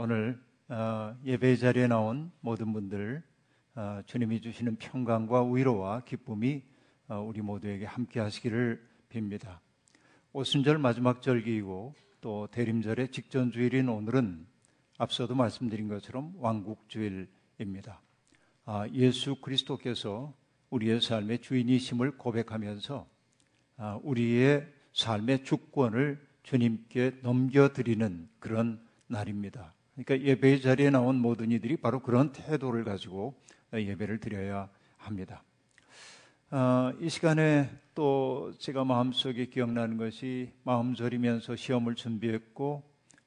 오늘 어, 예배 자리에 나온 모든 분들 어, 주님이 주시는 평강과 위로와 기쁨이 어, 우리 모두에게 함께 하시기를 빕니다. 오순절 마지막 절기이고 또 대림절의 직전 주일인 오늘은 앞서도 말씀드린 것처럼 왕국 주일입니다. 아, 예수 그리스도께서 우리의 삶의 주인이심을 고백하면서 아, 우리의 삶의 주권을 주님께 넘겨드리는 그런 날입니다. 그러니까 예배 자리에 나온 모든 이들이 바로 그런 태도를 가지고 예배를 드려야 합니다. 어, 이 시간에 또 제가 마음속에 기억나는 것이 마음 졸이면서 시험을 준비했고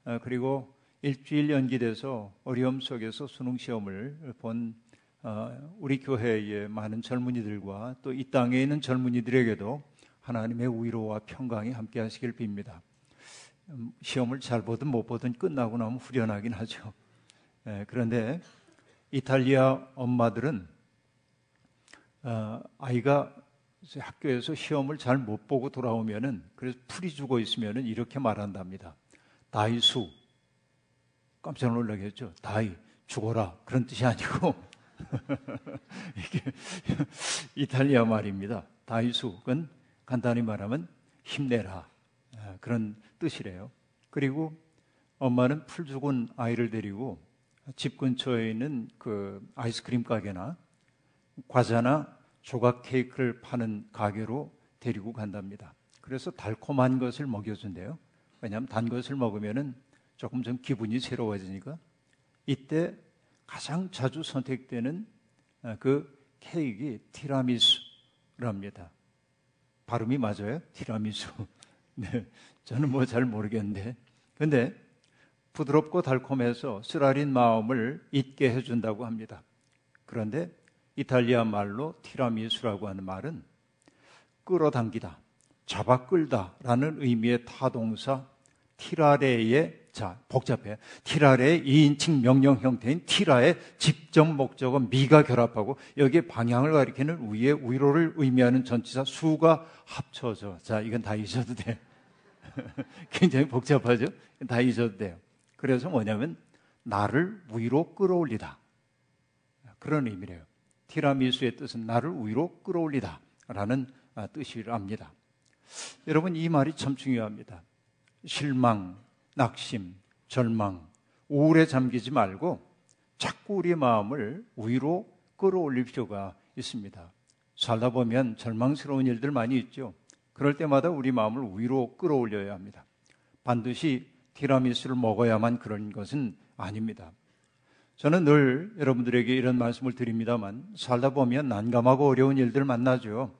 어, 그리고 일주일 연기돼서 어려움 속에서 수능 시험을 본 어, 우리 교회의 많은 젊은이들과 또 이 땅에 있는 젊은이들에게도 하나님의 위로와 평강이 함께 하시길 빕니다. 음, 시험을 잘 보든 못 보든 끝나고 나면 후련하긴 하죠. 예, 그런데 이탈리아 엄마들은 어, 아이가 학교에서 시험을 잘 못 보고 돌아오면은 그래서 풀이 주고 있으면은 이렇게 말한답니다. 다이수 깜짝 놀라겠죠. 다이 죽어라 그런 뜻이 아니고 이게 이탈리아 말입니다. 다이수 그건 간단히 말하면 힘내라 아, 그런 뜻이래요. 그리고 엄마는 풀 죽은 아이를 데리고 집 근처에 있는 그 아이스크림 가게나 과자나 조각 케이크를 파는 가게로 데리고 간답니다. 그래서 달콤한 것을 먹여준대요. 왜냐하면 단 것을 먹으면은 조금 좀 기분이 새로워지니까 이때 가장 자주 선택되는 아, 그 케이크 티라미수랍니다. 발음이 맞아요? 티라미수. 네, 저는 뭐 잘 모르겠는데. 근데 부드럽고 달콤해서 쓰라린 마음을 잊게 해준다고 합니다. 그런데 이탈리아 말로 티라미수라고 하는 말은 끌어당기다, 잡아 끌다라는 의미의 타동사 티라레의 자 복잡해. 티라레의 2인칭 명령 형태인 티라의 직접 목적은 미가 결합하고 여기에 방향을 가리키는 위의 위로를 의미하는 전치사 수가 합쳐져. 자 이건 다 잊어도 돼 굉장히 복잡하죠? 다 잊어도 돼요. 그래서 뭐냐면 나를 위로 끌어올리다. 그런 의미래요. 티라미수의 뜻은 나를 위로 끌어올리다 라는 아, 뜻이랍니다. 여러분, 이 말이 참 중요합니다. 실망, 낙심, 절망, 우울에 잠기지 말고 자꾸 우리의 마음을 위로 끌어올릴 필요가 있습니다. 살다 보면 절망스러운 일들 많이 있죠. 그럴 때마다 우리 마음을 위로 끌어올려야 합니다. 반드시 티라미수를 먹어야만 그런 것은 아닙니다. 저는 늘 여러분들에게 이런 말씀을 드립니다만 살다 보면 난감하고 어려운 일들 만나죠.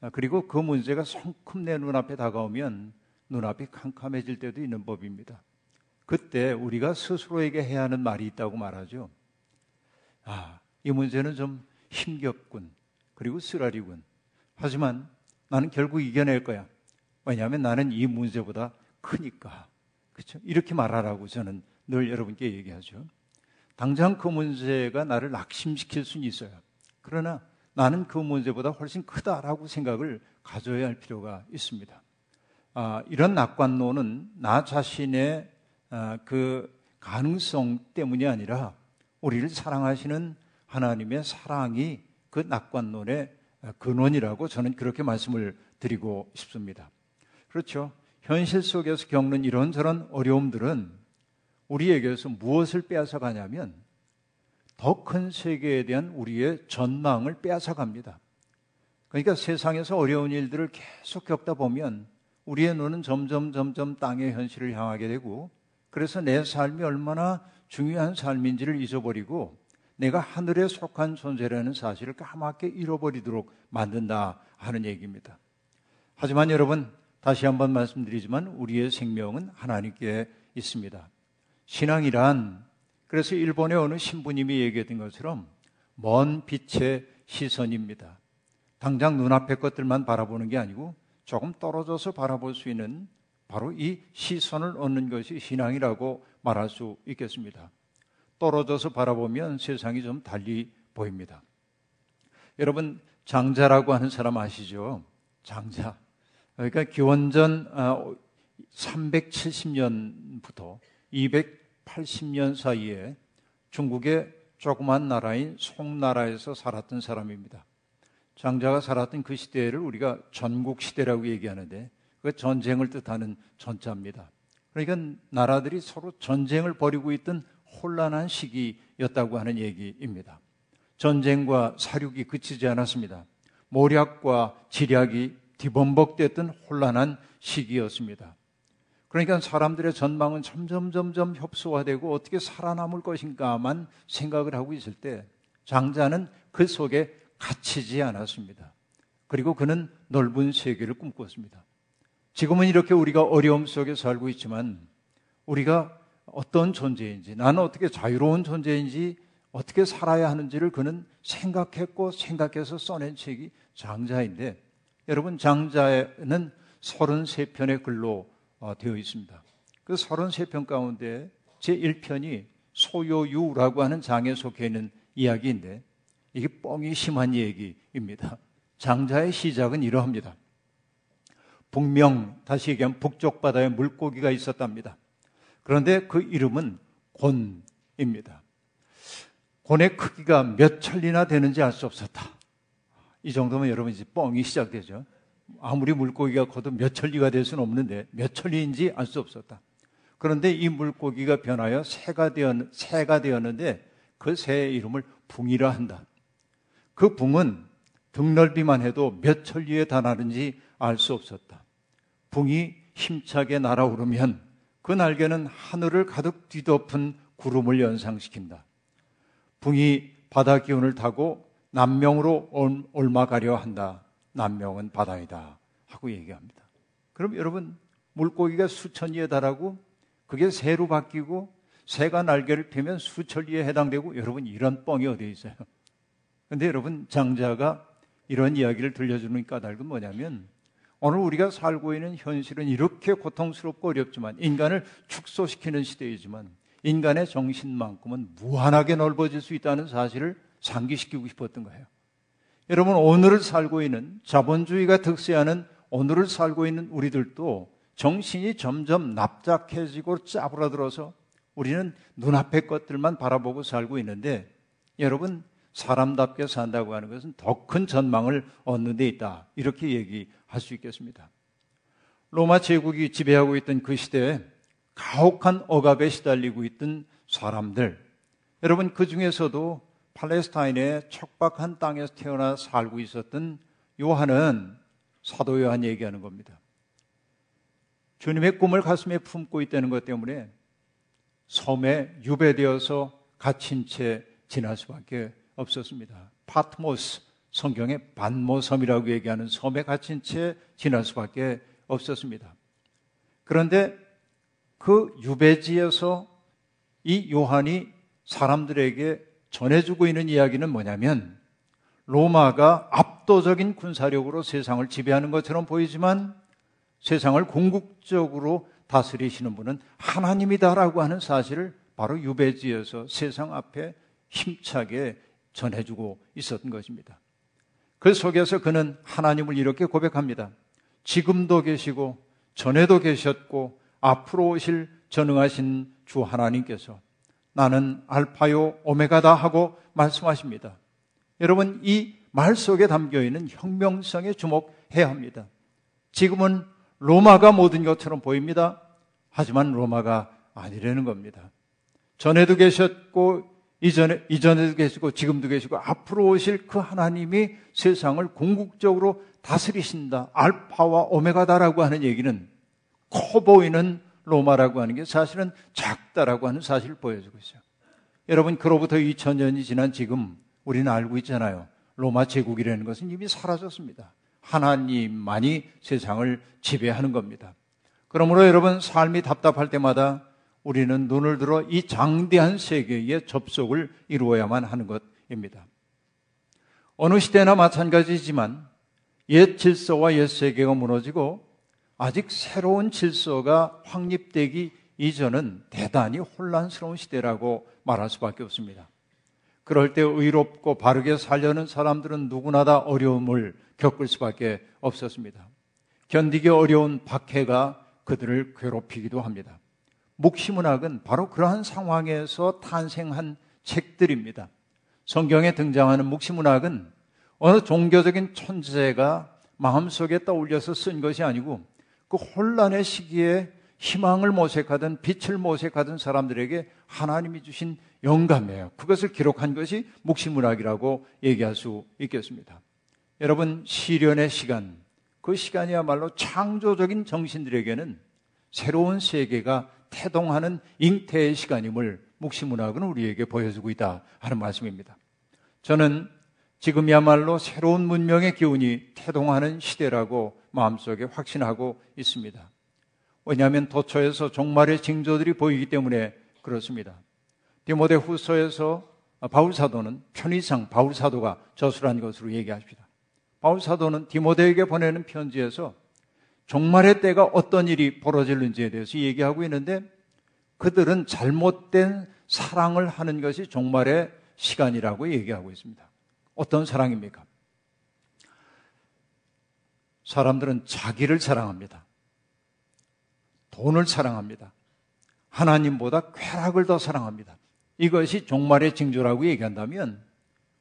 아, 그리고 그 문제가 성큼 내 눈앞에 다가오면 눈앞이 캄캄해질 때도 있는 법입니다. 그때 우리가 스스로에게 해야 하는 말이 있다고 말하죠. 아, 이 문제는 좀 힘겹군. 그리고 쓰라리군. 하지만 나는 결국 이겨낼 거야. 왜냐하면 나는 이 문제보다 크니까. 그렇죠? 이렇게 말하라고 저는 늘 여러분께 얘기하죠. 당장 그 문제가 나를 낙심시킬 수는 있어요. 그러나 나는 그 문제보다 훨씬 크다라고 생각을 가져야 할 필요가 있습니다. 아, 이런 낙관론은 나 자신의 아, 그 가능성 때문이 아니라 우리를 사랑하시는 하나님의 사랑이 그 낙관론의 근원이라고 저는 그렇게 말씀을 드리고 싶습니다. 그렇죠. 현실 속에서 겪는 이런저런 어려움들은 우리에게서 무엇을 빼앗아 가냐면 더 큰 세계에 대한 우리의 전망을 빼앗아 갑니다. 그러니까 세상에서 어려운 일들을 계속 겪다 보면 우리의 눈은 점점 점점 땅의 현실을 향하게 되고 그래서 내 삶이 얼마나 중요한 삶인지를 잊어버리고 내가 하늘에 속한 존재라는 사실을 까맣게 잃어버리도록 만든다 하는 얘기입니다. 하지만 여러분 다시 한번 말씀드리지만 우리의 생명은 하나님께 있습니다. 신앙이란 그래서 일본의 어느 신부님이 얘기했던 것처럼 먼 빛의 시선입니다. 당장 눈앞의 것들만 바라보는 게 아니고 조금 떨어져서 바라볼 수 있는 바로 이 시선을 얻는 것이 신앙이라고 말할 수 있겠습니다. 떨어져서 바라보면 세상이 좀 달리 보입니다. 여러분, 장자라고 하는 사람 아시죠? 장자. 그러니까 기원전 370년부터 어, 80년 사이에 중국의 조그만 나라인 송나라에서 살았던 사람입니다. 장자가 살았던 그 시대를 우리가 전국 시대라고 얘기하는데 그 전쟁을 뜻하는 전자입니다. 그러니까 나라들이 서로 전쟁을 벌이고 있던 혼란한 시기였다고 하는 얘기입니다. 전쟁과 사륙이 그치지 않았습니다. 모략과 지략이 뒤범벅됐던 혼란한 시기였습니다. 그러니까 사람들의 전망은 점점 점점 협소화되고 어떻게 살아남을 것인가만 생각을 하고 있을 때 장자는 그 속에 갇히지 않았습니다. 그리고 그는 넓은 세계를 꿈꿨습니다. 지금은 이렇게 우리가 어려움 속에 살고 있지만 우리가 어떤 존재인지 나는 어떻게 자유로운 존재인지 어떻게 살아야 하는지를 그는 생각했고 생각해서 써낸 책이 장자인데 여러분 장자에는 33편의 글로 어, 되어 있습니다. 그 33편 가운데 제 1편이 소요유라고 하는 장에 속해 있는 이야기인데 이게 뻥이 심한 얘기입니다. 장자의 시작은 이러합니다. 북명, 다시 얘기하면 북쪽 바다에 물고기가 있었답니다. 그런데 그 이름은 곤입니다. 곤의 크기가 몇 천리나 되는지 알 수 없었다. 이 정도면 여러분 이제 뻥이 시작되죠. 아무리 물고기가 커도 몇 천리가 될 수는 없는데 몇 천리인지 알 수 없었다. 그런데 이 물고기가 변하여 새가 되었, 새가 되었는데 그 새의 이름을 붕이라 한다. 그 붕은 등 넓이만 해도 몇 천리에 달하는지 알 수 없었다. 붕이 힘차게 날아오르면 그 날개는 하늘을 가득 뒤덮은 구름을 연상시킨다. 붕이 바다 기운을 타고 남명으로 올마가려 한다. 남명은 바다이다. 하고 얘기합니다. 그럼 여러분, 물고기가 수천리에 달하고 그게 새로 바뀌고 새가 날개를 펴면 수천리에 해당되고 여러분 이런 뻥이 어디에 있어요? 근데 여러분 장자가 이런 이야기를 들려주는 까닭은 뭐냐면 오늘 우리가 살고 있는 현실은 이렇게 고통스럽고 어렵지만 인간을 축소시키는 시대이지만 인간의 정신만큼은 무한하게 넓어질 수 있다는 사실을 상기시키고 싶었던 거예요. 여러분 오늘을 살고 있는 자본주의가 특세하는 오늘을 살고 있는 우리들도 정신이 점점 납작해지고 짜부라들어서 우리는 눈앞의 것들만 바라보고 살고 있는데 여러분 사람답게 산다고 하는 것은 더 큰 전망을 얻는 데 있다. 이렇게 얘기할 수 있겠습니다. 로마 제국이 지배하고 있던 그 시대에 가혹한 억압에 시달리고 있던 사람들. 여러분, 그 중에서도 팔레스타인의 척박한 땅에서 태어나 살고 있었던 요한은 사도 요한 얘기하는 겁니다. 주님의 꿈을 가슴에 품고 있다는 것 때문에 섬에 유배되어서 갇힌 채 지날 수밖에 없었습니다. 파트모스 성경의 반모섬이라고 얘기하는 섬에 갇힌 채 지날 수밖에 없었습니다. 그런데 그 유배지에서 이 요한이 사람들에게 전해주고 있는 이야기는 뭐냐면 로마가 압도적인 군사력으로 세상을 지배하는 것처럼 보이지만 세상을 궁극적으로 다스리시는 분은 하나님이다라고 하는 사실을 바로 유배지에서 세상 앞에 힘차게 전해주고 있었던 것입니다. 그 속에서 그는 하나님을 이렇게 고백합니다. 지금도 계시고 전에도 계셨고 앞으로 오실 전능하신 주 하나님께서 나는 알파요 오메가다 하고 말씀하십니다. 여러분 이 말 속에 담겨 있는 혁명성에 주목해야 합니다. 지금은 로마가 모든 것처럼 보입니다. 하지만 로마가 아니라는 겁니다. 전에도 계셨고 이전에, 이전에도 계시고 지금도 계시고 앞으로 오실 그 하나님이 세상을 궁극적으로 다스리신다. 알파와 오메가다라고 하는 얘기는 커 보이는 로마라고 하는 게 사실은 작다라고 하는 사실을 보여주고 있어요. 여러분, 그로부터 2000년이 지난 지금 우리는 알고 있잖아요. 로마 제국이라는 것은 이미 사라졌습니다. 하나님만이 세상을 지배하는 겁니다. 그러므로 여러분, 삶이 답답할 때마다 우리는 눈을 들어 이 장대한 세계에 접속을 이루어야만 하는 것입니다. 어느 시대나 마찬가지지만 옛 질서와 옛 세계가 무너지고 아직 새로운 질서가 확립되기 이전은 대단히 혼란스러운 시대라고 말할 수밖에 없습니다. 그럴 때 의롭고 바르게 살려는 사람들은 누구나 다 어려움을 겪을 수밖에 없었습니다. 견디기 어려운 박해가 그들을 괴롭히기도 합니다. 묵시문학은 바로 그러한 상황에서 탄생한 책들입니다. 성경에 등장하는 묵시문학은 어느 종교적인 천재가 마음속에 떠올려서 쓴 것이 아니고 그 혼란의 시기에 희망을 모색하던 빛을 모색하던 사람들에게 하나님이 주신 영감이에요. 그것을 기록한 것이 묵시문학이라고 얘기할 수 있겠습니다. 여러분 시련의 시간, 그 시간이야말로 창조적인 정신들에게는 새로운 세계가 태동하는 잉태의 시간임을 묵시문학은 우리에게 보여주고 있다 하는 말씀입니다. 저는 지금이야말로 새로운 문명의 기운이 태동하는 시대라고 마음속에 확신하고 있습니다. 왜냐하면 도처에서 종말의 징조들이 보이기 때문에 그렇습니다. 디모데 후서에서 바울 사도는 편의상 바울 사도가 저술한 것으로 얘기합니다. 바울 사도는 디모데에게 보내는 편지에서 종말의 때가 어떤 일이 벌어질는지에 대해서 얘기하고 있는데 그들은 잘못된 사랑을 하는 것이 종말의 시간이라고 얘기하고 있습니다. 어떤 사랑입니까? 사람들은 자기를 사랑합니다. 돈을 사랑합니다. 하나님보다 쾌락을 더 사랑합니다. 이것이 종말의 징조라고 얘기한다면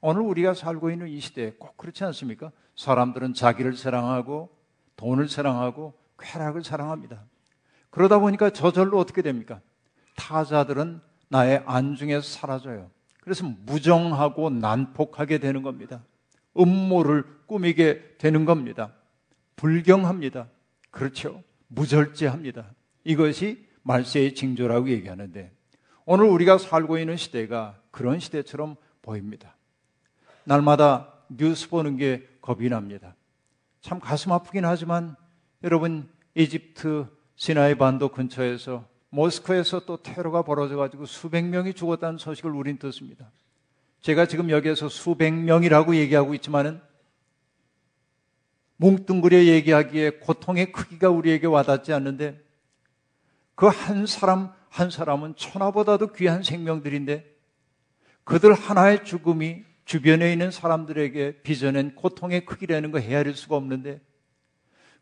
오늘 우리가 살고 있는 이 시대에 꼭 그렇지 않습니까? 사람들은 자기를 사랑하고 돈을 사랑하고 쾌락을 사랑합니다. 그러다 보니까 저절로 어떻게 됩니까? 타자들은 나의 안중에서 사라져요. 그래서 무정하고 난폭하게 되는 겁니다. 음모를 꾸미게 되는 겁니다. 불경합니다. 그렇죠. 무절제합니다. 이것이 말세의 징조라고 얘기하는데 오늘 우리가 살고 있는 시대가 그런 시대처럼 보입니다. 날마다 뉴스 보는 게 겁이 납니다. 참 가슴 아프긴 하지만 여러분 이집트 시나이 반도 근처에서 모스크에서 또 테러가 벌어져 가지고 수백 명이 죽었다는 소식을 우린 듣습니다. 제가 지금 여기에서 수백 명이라고 얘기하고 있지만은 뭉뚱그려 얘기하기에 고통의 크기가 우리에게 와닿지 않는데 그 한 사람 한 사람은 천하보다도 귀한 생명들인데 그들 하나의 죽음이 주변에 있는 사람들에게 빚어낸 고통의 크기라는 거 헤아릴 수가 없는데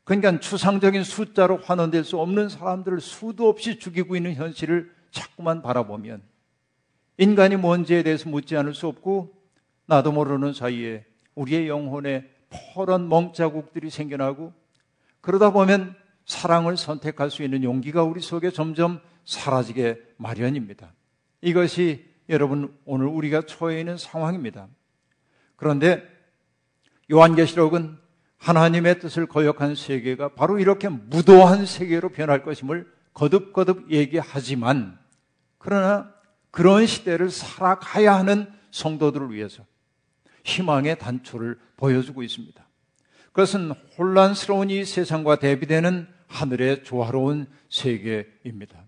그러니까 추상적인 숫자로 환원될 수 없는 사람들을 수도 없이 죽이고 있는 현실을 자꾸만 바라보면 인간이 뭔지에 대해서 묻지 않을 수 없고 나도 모르는 사이에 우리의 영혼에 퍼런 멍자국들이 생겨나고 그러다 보면 사랑을 선택할 수 있는 용기가 우리 속에 점점 사라지게 마련입니다. 이것이 여러분 오늘 우리가 처해 있는 상황입니다. 그런데 요한계시록은 하나님의 뜻을 거역한 세계가 바로 이렇게 무도한 세계로 변할 것임을 거듭거듭 얘기하지만 그러나 그런 시대를 살아가야 하는 성도들을 위해서 희망의 단초를 보여주고 있습니다. 그것은 혼란스러운 이 세상과 대비되는 하늘의 조화로운 세계입니다.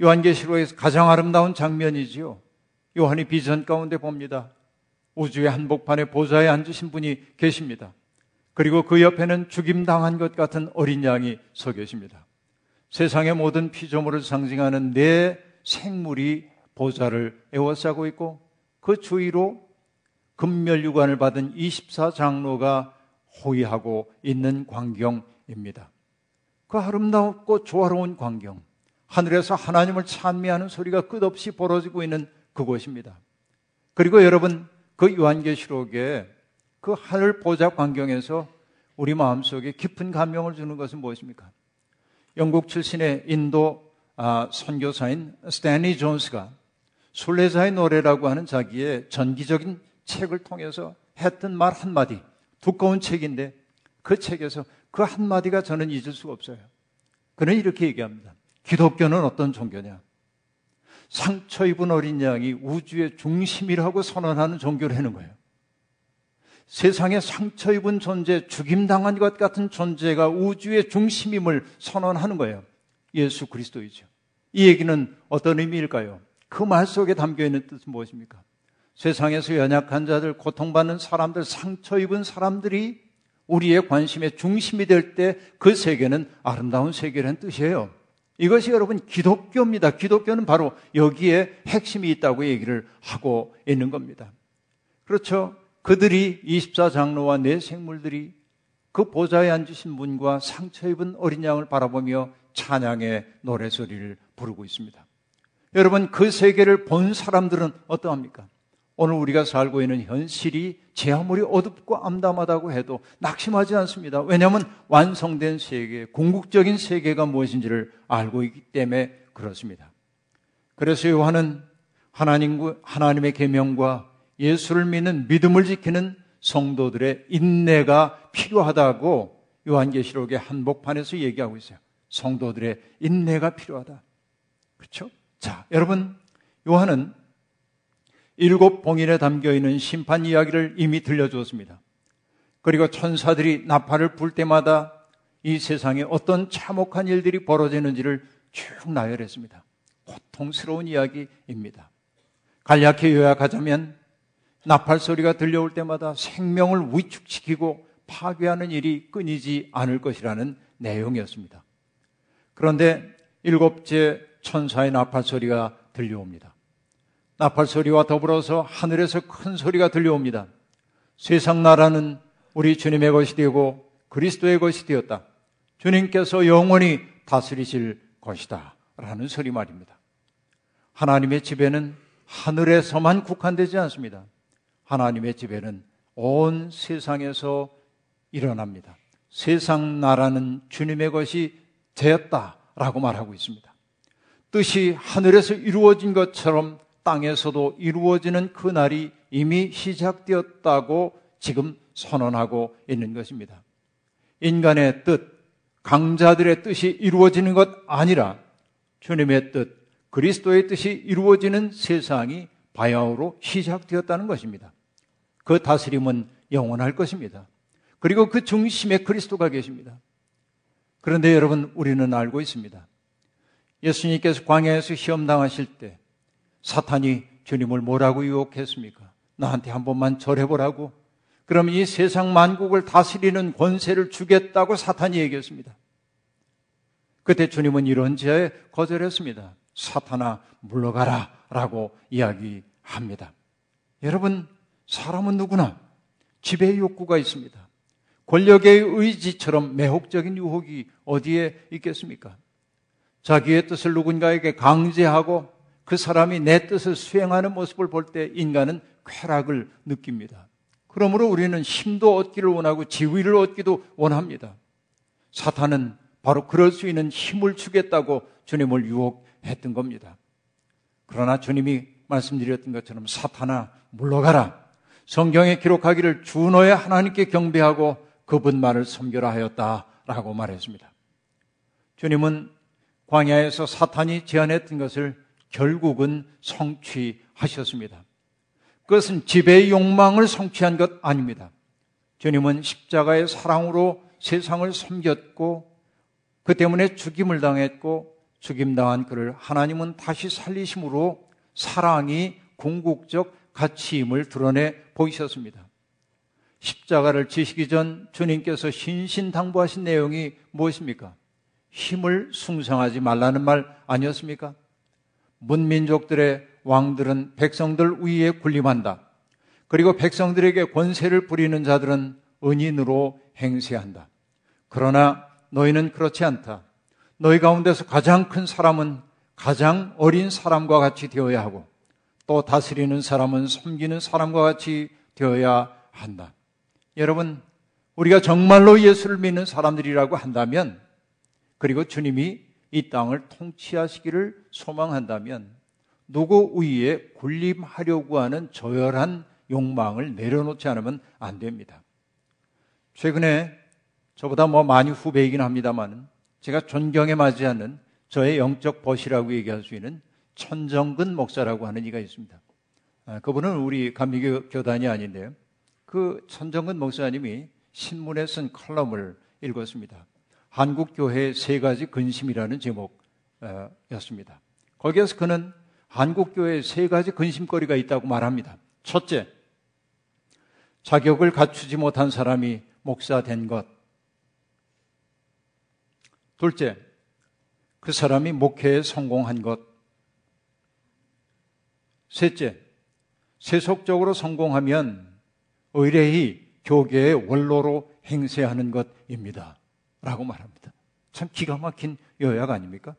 요한계시록에서 가장 아름다운 장면이지요. 요한이 비전 가운데 봅니다. 우주의 한복판에 보좌에 앉으신 분이 계십니다. 그리고 그 옆에는 죽임당한 것 같은 어린 양이 서 계십니다. 세상의 모든 피조물을 상징하는 네 생물이 보좌를 에워싸고 있고 그 주위로 금멸유관을 받은 24장로가 호위하고 있는 광경입니다. 그 아름답고 조화로운 광경, 하늘에서 하나님을 찬미하는 소리가 끝없이 벌어지고 있는 그곳입니다. 그리고 여러분, 그 요한계시록에 그 하늘 보좌 광경에서 우리 마음속에 깊은 감명을 주는 것은 무엇입니까? 영국 출신의 인도 아, 선교사인 스탠리 존스가 순례자의 노래라고 하는 자기의 전기적인 책을 통해서 했던 말 한마디, 두꺼운 책인데 그 책에서 그 한마디가 저는 잊을 수가 없어요. 그는 이렇게 얘기합니다. 기독교는 어떤 종교냐? 상처 입은 어린 양이 우주의 중심이라고 선언하는 종교를 하는 거예요. 세상에 상처 입은 존재, 죽임당한 것 같은 존재가 우주의 중심임을 선언하는 거예요. 예수 그리스도이죠. 이 얘기는 어떤 의미일까요? 그 말 속에 담겨 있는 뜻은 무엇입니까? 세상에서 연약한 자들, 고통받는 사람들, 상처 입은 사람들이 우리의 관심의 중심이 될 때 그 세계는 아름다운 세계라는 뜻이에요. 이것이 여러분 기독교입니다. 기독교는 바로 여기에 핵심이 있다고 얘기를 하고 있는 겁니다. 그렇죠. 그들이 24장로와 내 생물들이 그 보좌에 앉으신 분과 상처 입은 어린 양을 바라보며 찬양의 노래소리를 부르고 있습니다. 여러분, 그 세계를 본 사람들은 어떠합니까? 오늘 우리가 살고 있는 현실이 제 아무리 어둡고 암담하다고 해도 낙심하지 않습니다. 왜냐하면 완성된 세계, 궁극적인 세계가 무엇인지를 알고 있기 때문에 그렇습니다. 그래서 요한은 하나님, 하나님의 계명과 예수를 믿는 믿음을 지키는 성도들의 인내가 필요하다고 요한계시록의 한복판에서 얘기하고 있어요. 성도들의 인내가 필요하다. 그렇죠? 자, 여러분, 요한은 일곱 봉인에 담겨 있는 심판 이야기를 이미 들려주었습니다. 그리고 천사들이 나팔을 불 때마다 이 세상에 어떤 참혹한 일들이 벌어지는지를 쭉 나열했습니다. 고통스러운 이야기입니다. 간략히 요약하자면 나팔 소리가 들려올 때마다 생명을 위축시키고 파괴하는 일이 끊이지 않을 것이라는 내용이었습니다. 그런데 일곱째 천사의 나팔 소리가 들려옵니다. 나팔 소리와 더불어서 하늘에서 큰 소리가 들려옵니다. 세상 나라는 우리 주님의 것이 되고 그리스도의 것이 되었다. 주님께서 영원히 다스리실 것이다. 라는 소리 말입니다. 하나님의 집에는 하늘에서만 국한되지 않습니다. 하나님의 집에는 온 세상에서 일어납니다. 세상 나라는 주님의 것이 되었다라고 말하고 있습니다. 뜻이 하늘에서 이루어진 것처럼 땅에서도 이루어지는 그 날이 이미 시작되었다고 지금 선언하고 있는 것입니다. 인간의 뜻, 강자들의 뜻이 이루어지는 것 아니라 주님의 뜻, 그리스도의 뜻이 이루어지는 세상이 바야흐로 시작되었다는 것입니다. 그 다스림은 영원할 것입니다. 그리고 그 중심에 그리스도가 계십니다. 그런데 여러분, 우리는 알고 있습니다. 예수님께서 광야에서 시험 당하실 때 사탄이 주님을 뭐라고 유혹했습니까? 나한테 한 번만 절해보라고. 그럼 이 세상 만국을 다스리는 권세를 주겠다고 사탄이 얘기했습니다. 그때 주님은 이런 지하에 거절했습니다. 사탄아, 물러가라. 라고 이야기합니다. 여러분, 사람은 누구나 지배의 욕구가 있습니다. 권력의 의지처럼 매혹적인 유혹이 어디에 있겠습니까? 자기의 뜻을 누군가에게 강제하고 그 사람이 내 뜻을 수행하는 모습을 볼 때 인간은 쾌락을 느낍니다. 그러므로 우리는 힘도 얻기를 원하고 지위를 얻기도 원합니다. 사탄은 바로 그럴 수 있는 힘을 주겠다고 주님을 유혹했던 겁니다. 그러나 주님이 말씀드렸던 것처럼 사탄아 물러가라. 성경에 기록하기를 주 너의 하나님께 경배하고 그분만을 섬겨라 하였다라고 말했습니다. 주님은 광야에서 사탄이 제안했던 것을 결국은 성취하셨습니다. 그것은 지배의 욕망을 성취한 것 아닙니다. 주님은 십자가의 사랑으로 세상을 섬겼고 그 때문에 죽임을 당했고 죽임당한 그를 하나님은 다시 살리심으로 사랑이 궁극적 가치임을 드러내 보이셨습니다. 십자가를 지시기 전 주님께서 신신당부하신 내용이 무엇입니까? 힘을 숭상하지 말라는 말 아니었습니까? 문민족들의 왕들은 백성들 위에 군림한다. 그리고 백성들에게 권세를 부리는 자들은 은인으로 행세한다. 그러나 너희는 그렇지 않다. 너희 가운데서 가장 큰 사람은 가장 어린 사람과 같이 되어야 하고 또 다스리는 사람은 섬기는 사람과 같이 되어야 한다. 여러분, 우리가 정말로 예수를 믿는 사람들이라고 한다면 그리고 주님이 이 땅을 통치하시기를 소망한다면 누구 위에 군림하려고 하는 저열한 욕망을 내려놓지 않으면 안 됩니다. 최근에 저보다 뭐 많이 후배이긴 합니다만 제가 존경에 맞이하는 저의 영적 벗이라고 얘기할 수 있는 천정근 목사라고 하는 이가 있습니다. 아, 그분은 우리 감리교 교단이 아닌데요. 그 천정근 목사님이 신문에 쓴 컬럼을 읽었습니다. 한국교회의 세 가지 근심이라는 제목이었습니다. 거기에서 그는 한국교회에 세 가지 근심거리가 있다고 말합니다. 첫째, 자격을 갖추지 못한 사람이 목사 된 것. 둘째, 그 사람이 목회에 성공한 것. 셋째, 세속적으로 성공하면 의뢰히 교계의 원로로 행세하는 것입니다. 라고 말합니다. 참 기가 막힌 요약 아닙니까?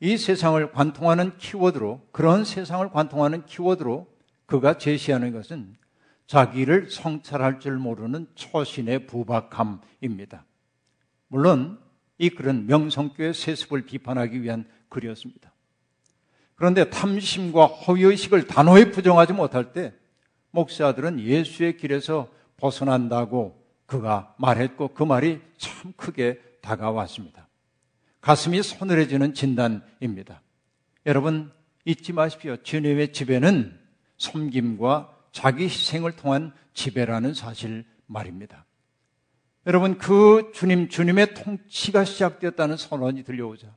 이 세상을 관통하는 키워드로, 그런 세상을 관통하는 키워드로 그가 제시하는 것은 자기를 성찰할 줄 모르는 초신의 부박함입니다. 물론 이 글은 명성교의 세습을 비판하기 위한 글이었습니다. 그런데 탐심과 허위의식을 단호히 부정하지 못할 때 목사들은 예수의 길에서 벗어난다고 그가 말했고 그 말이 참 크게 다가왔습니다. 가슴이 서늘해지는 진단입니다. 여러분 잊지 마십시오. 주님의 지배는 섬김과 자기 희생을 통한 지배라는 사실 말입니다. 여러분 그 주님 주님의 통치가 시작되었다는 선언이 들려오자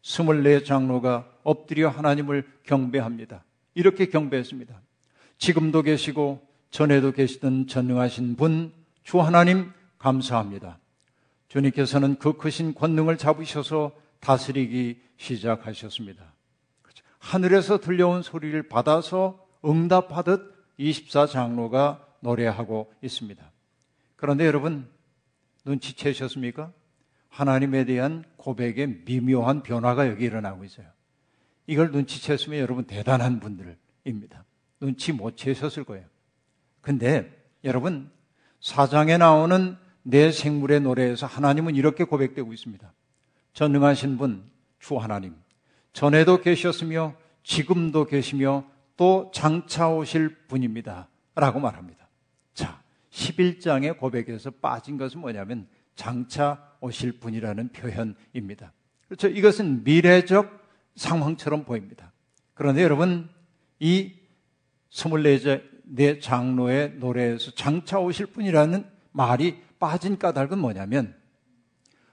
24 장로가 엎드려 하나님을 경배합니다. 이렇게 경배했습니다. 지금도 계시고 전에도 계시던 전능하신 분 주 하나님 감사합니다. 주님께서는 그 크신 권능을 잡으셔서 다스리기 시작하셨습니다. 그렇죠. 하늘에서 들려온 소리를 받아서 응답하듯 24장로가 노래하고 있습니다. 그런데 여러분 눈치채셨습니까? 하나님에 대한 고백의 미묘한 변화가 여기 일어나고 있어요. 이걸 눈치챘으면 여러분 대단한 분들입니다. 눈치 못 채셨을 거예요. 근데 여러분 사장에 나오는 내 생물의 노래에서 하나님은 이렇게 고백되고 있습니다. 전능하신 분, 주 하나님. 전에도 계셨으며 지금도 계시며 또 장차 오실 분입니다. 라고 말합니다. 자, 11장의 고백에서 빠진 것은 뭐냐면 장차 오실 분이라는 표현입니다. 그렇죠. 이것은 미래적 상황처럼 보입니다. 그런데 여러분, 이 24 장로의 노래에서 장차 오실 분이라는 말이 빠진 까닭은 뭐냐면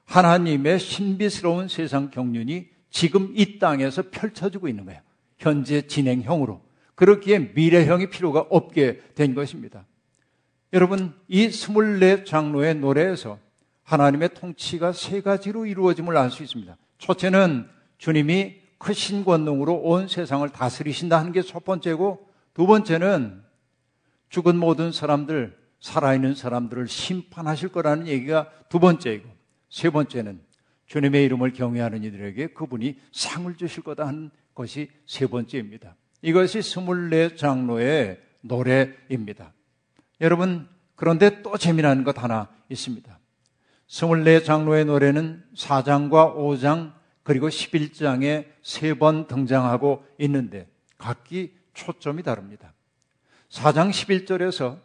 하나님의 신비스러운 세상 경륜이 지금 이 땅에서 펼쳐지고 있는 거예요. 현재 진행형으로. 그렇기에 미래형이 필요가 없게 된 것입니다. 여러분, 이 24 장로의 노래에서 하나님의 통치가 세 가지로 이루어짐을 알 수 있습니다. 첫째는 주님이 크신 권능으로 온 세상을 다스리신다 하는 게 첫 번째고 두 번째는 죽은 모든 사람들, 살아있는 사람들을 심판하실 거라는 얘기가 두 번째이고 세 번째는 주님의 이름을 경외하는 이들에게 그분이 상을 주실 거다 하는 것이 세 번째입니다. 이것이 스물네 장로의 노래입니다. 여러분, 그런데 또 재미난 것 하나 있습니다. 24 장로의 노래는 4장과 5장 그리고 11장에 세 번 등장하고 있는데 각기 초점이 다릅니다. 4장 11절에서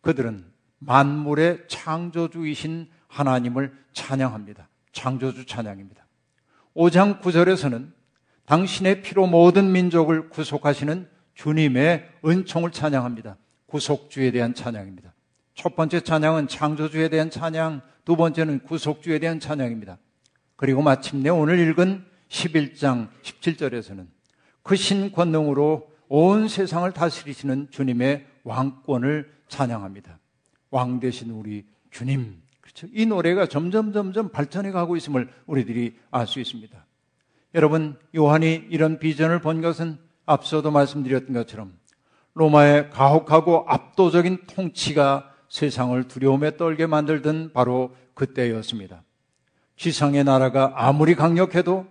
그들은 만물의 창조주이신 하나님을 찬양합니다. 창조주 찬양입니다. 5장 9절에서는 당신의 피로 모든 민족을 구속하시는 주님의 은총을 찬양합니다. 구속주에 대한 찬양입니다. 첫 번째 찬양은 창조주에 대한 찬양, 두 번째는 구속주에 대한 찬양입니다. 그리고 마침내 오늘 읽은 11장 17절에서는 그 신 권능으로 온 세상을 다스리시는 주님의 왕권을 찬양합니다. 왕 되신 우리 주님. 그렇죠. 이 노래가 점점 점점 발전해 가고 있음을 우리들이 알 수 있습니다. 여러분, 요한이 이런 비전을 본 것은 앞서도 말씀드렸던 것처럼 로마의 가혹하고 압도적인 통치가 세상을 두려움에 떨게 만들던 바로 그때였습니다. 지상의 나라가 아무리 강력해도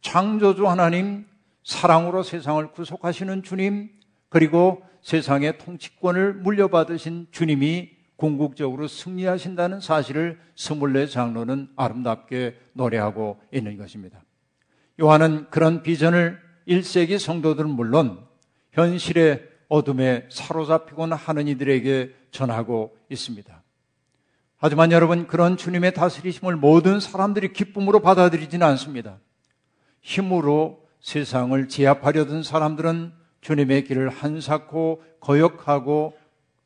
창조주 하나님, 사랑으로 세상을 구속하시는 주님, 그리고 세상의 통치권을 물려받으신 주님이 궁극적으로 승리하신다는 사실을 스물네 장로는 아름답게 노래하고 있는 것입니다. 요한은 그런 비전을 1세기 성도들은 물론 현실의 어둠에 사로잡히곤 하는 이들에게 전하고 있습니다. 하지만 여러분, 그런 주님의 다스리심을 모든 사람들이 기쁨으로 받아들이지는 않습니다. 힘으로 세상을 제압하려던 사람들은 주님의 길을 한사코 거역하고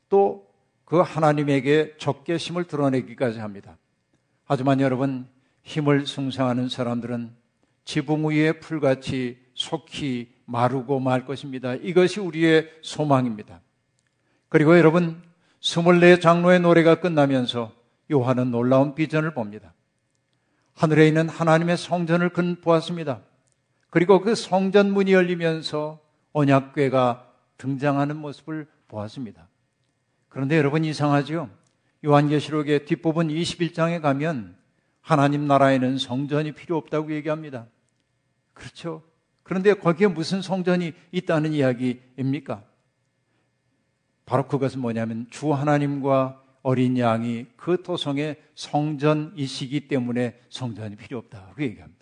또 그 하나님에게 적개심을 드러내기까지 합니다. 하지만 여러분, 힘을 숭상하는 사람들은 지붕 위에 풀같이 속히 마르고 말 것입니다. 이것이 우리의 소망입니다. 그리고 여러분, 24 장로의 노래가 끝나면서 요한은 놀라운 비전을 봅니다. 하늘에 있는 하나님의 성전을 근 보았습니다. 그리고 그 성전 문이 열리면서 언약궤가 등장하는 모습을 보았습니다. 그런데 여러분 이상하죠? 요한계시록의 뒷부분 21장에 가면 하나님 나라에는 성전이 필요 없다고 얘기합니다. 그렇죠. 그런데 거기에 무슨 성전이 있다는 이야기입니까? 바로 그것은 뭐냐면 주 하나님과 어린 양이 그 토성의 성전이시기 때문에 성전이 필요 없다. 그 얘기합니다.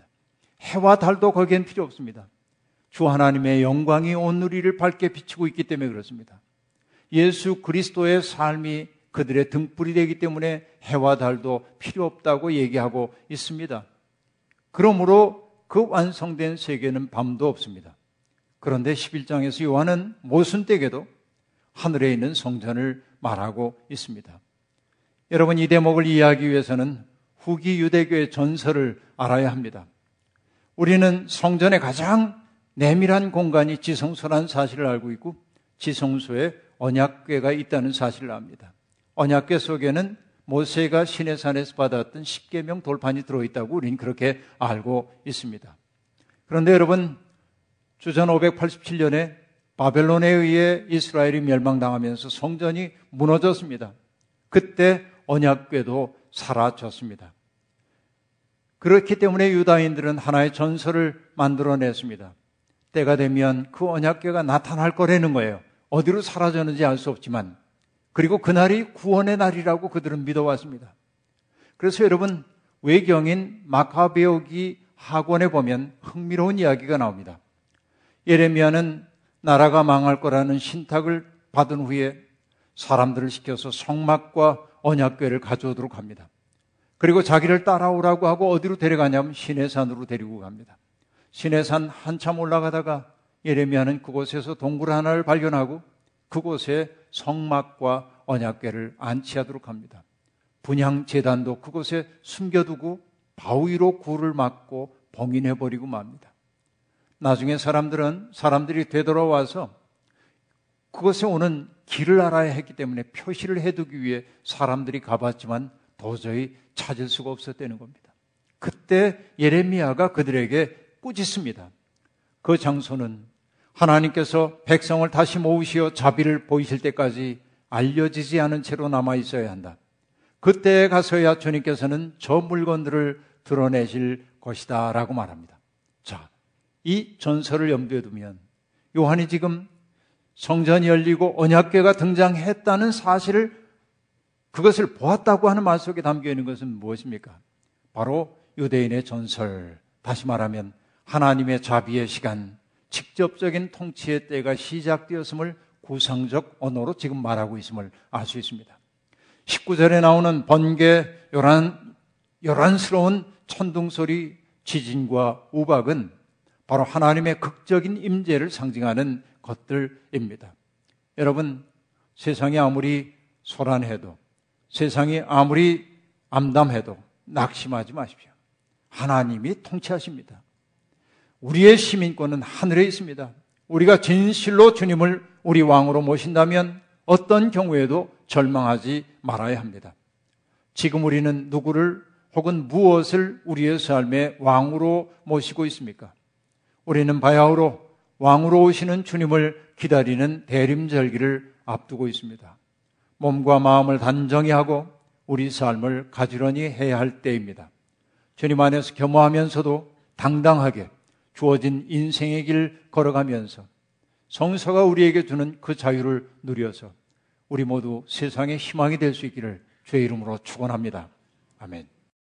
해와 달도 거기엔 필요 없습니다. 주 하나님의 영광이 온 누리를 밝게 비추고 있기 때문에 그렇습니다. 예수 그리스도의 삶이 그들의 등불이 되기 때문에 해와 달도 필요 없다고 얘기하고 있습니다. 그러므로 그 완성된 세계는 밤도 없습니다. 그런데 11장에서 요한은 모순되게도 하늘에 있는 성전을 말하고 있습니다. 여러분 이 대목을 이해하기 위해서는 후기 유대교의 전설을 알아야 합니다. 우리는 성전의 가장 내밀한 공간이 지성소라는 사실을 알고 있고 지성소에 언약궤가 있다는 사실을 압니다. 언약궤 속에는 모세가 시내산에서 받았던 10계명 돌판이 들어있다고 우리는 그렇게 알고 있습니다. 그런데 여러분 주전 587년에 바벨론에 의해 이스라엘이 멸망당하면서 성전이 무너졌습니다. 그때 언약궤도 사라졌습니다. 그렇기 때문에 유다인들은 하나의 전설을 만들어냈습니다. 때가 되면 그 언약궤가 나타날 거라는 거예요. 어디로 사라졌는지 알 수 없지만 그리고 그날이 구원의 날이라고 그들은 믿어왔습니다. 그래서 여러분 외경인 마카베오기 학원에 보면 흥미로운 이야기가 나옵니다. 예레미야는 나라가 망할 거라는 신탁을 받은 후에 사람들을 시켜서 성막과 언약궤를 가져오도록 합니다. 그리고 자기를 따라오라고 하고 어디로 데려가냐면 시내산으로 데리고 갑니다. 시내산 한참 올라가다가 예레미야는 그곳에서 동굴 하나를 발견하고 그곳에 성막과 언약궤를 안치하도록 합니다. 분향 재단도 그곳에 숨겨두고 바위로 굴을 막고 봉인해 버리고 맙니다. 나중에 사람들은 사람들이 되돌아와서 그곳에 오는 길을 알아야 했기 때문에 표시를 해두기 위해 사람들이 가봤지만 도저히 찾을 수가 없었다는 겁니다. 그때 예레미야가 그들에게 꾸짖습니다. 그 장소는 하나님께서 백성을 다시 모으시어 자비를 보이실 때까지 알려지지 않은 채로 남아 있어야 한다. 그때에 가서야 주님께서는 저 물건들을 드러내실 것이다. 라고 말합니다. 자, 이 전설을 염두에 두면 요한이 지금 성전이 열리고 언약궤가 등장했다는 사실을 그것을 보았다고 하는 말 속에 담겨 있는 것은 무엇입니까? 바로 유대인의 전설. 다시 말하면 하나님의 자비의 시간, 직접적인 통치의 때가 시작되었음을 구상적 언어로 지금 말하고 있음을 알 수 있습니다. 19절에 나오는 번개, 요란, 요란스러운 천둥 소리, 지진과 우박은 바로 하나님의 극적인 임재를 상징하는 것들입니다. 여러분, 세상이 아무리 소란해도, 세상이 아무리 암담해도 낙심하지 마십시오. 하나님이 통치하십니다. 우리의 시민권은 하늘에 있습니다. 우리가 진실로 주님을 우리 왕으로 모신다면 어떤 경우에도 절망하지 말아야 합니다. 지금 우리는 누구를 혹은 무엇을 우리의 삶의 왕으로 모시고 있습니까? 우리는 바야흐로 왕으로 오시는 주님을 기다리는 대림절기를 앞두고 있습니다. 몸과 마음을 단정히 하고 우리 삶을 가지런히 해야 할 때입니다. 주님 안에서 겸허하면서도 당당하게 주어진 인생의 길 걸어가면서 성서가 우리에게 주는 그 자유를 누려서 우리 모두 세상의 희망이 될 수 있기를 주의 이름으로 축원합니다. 아멘.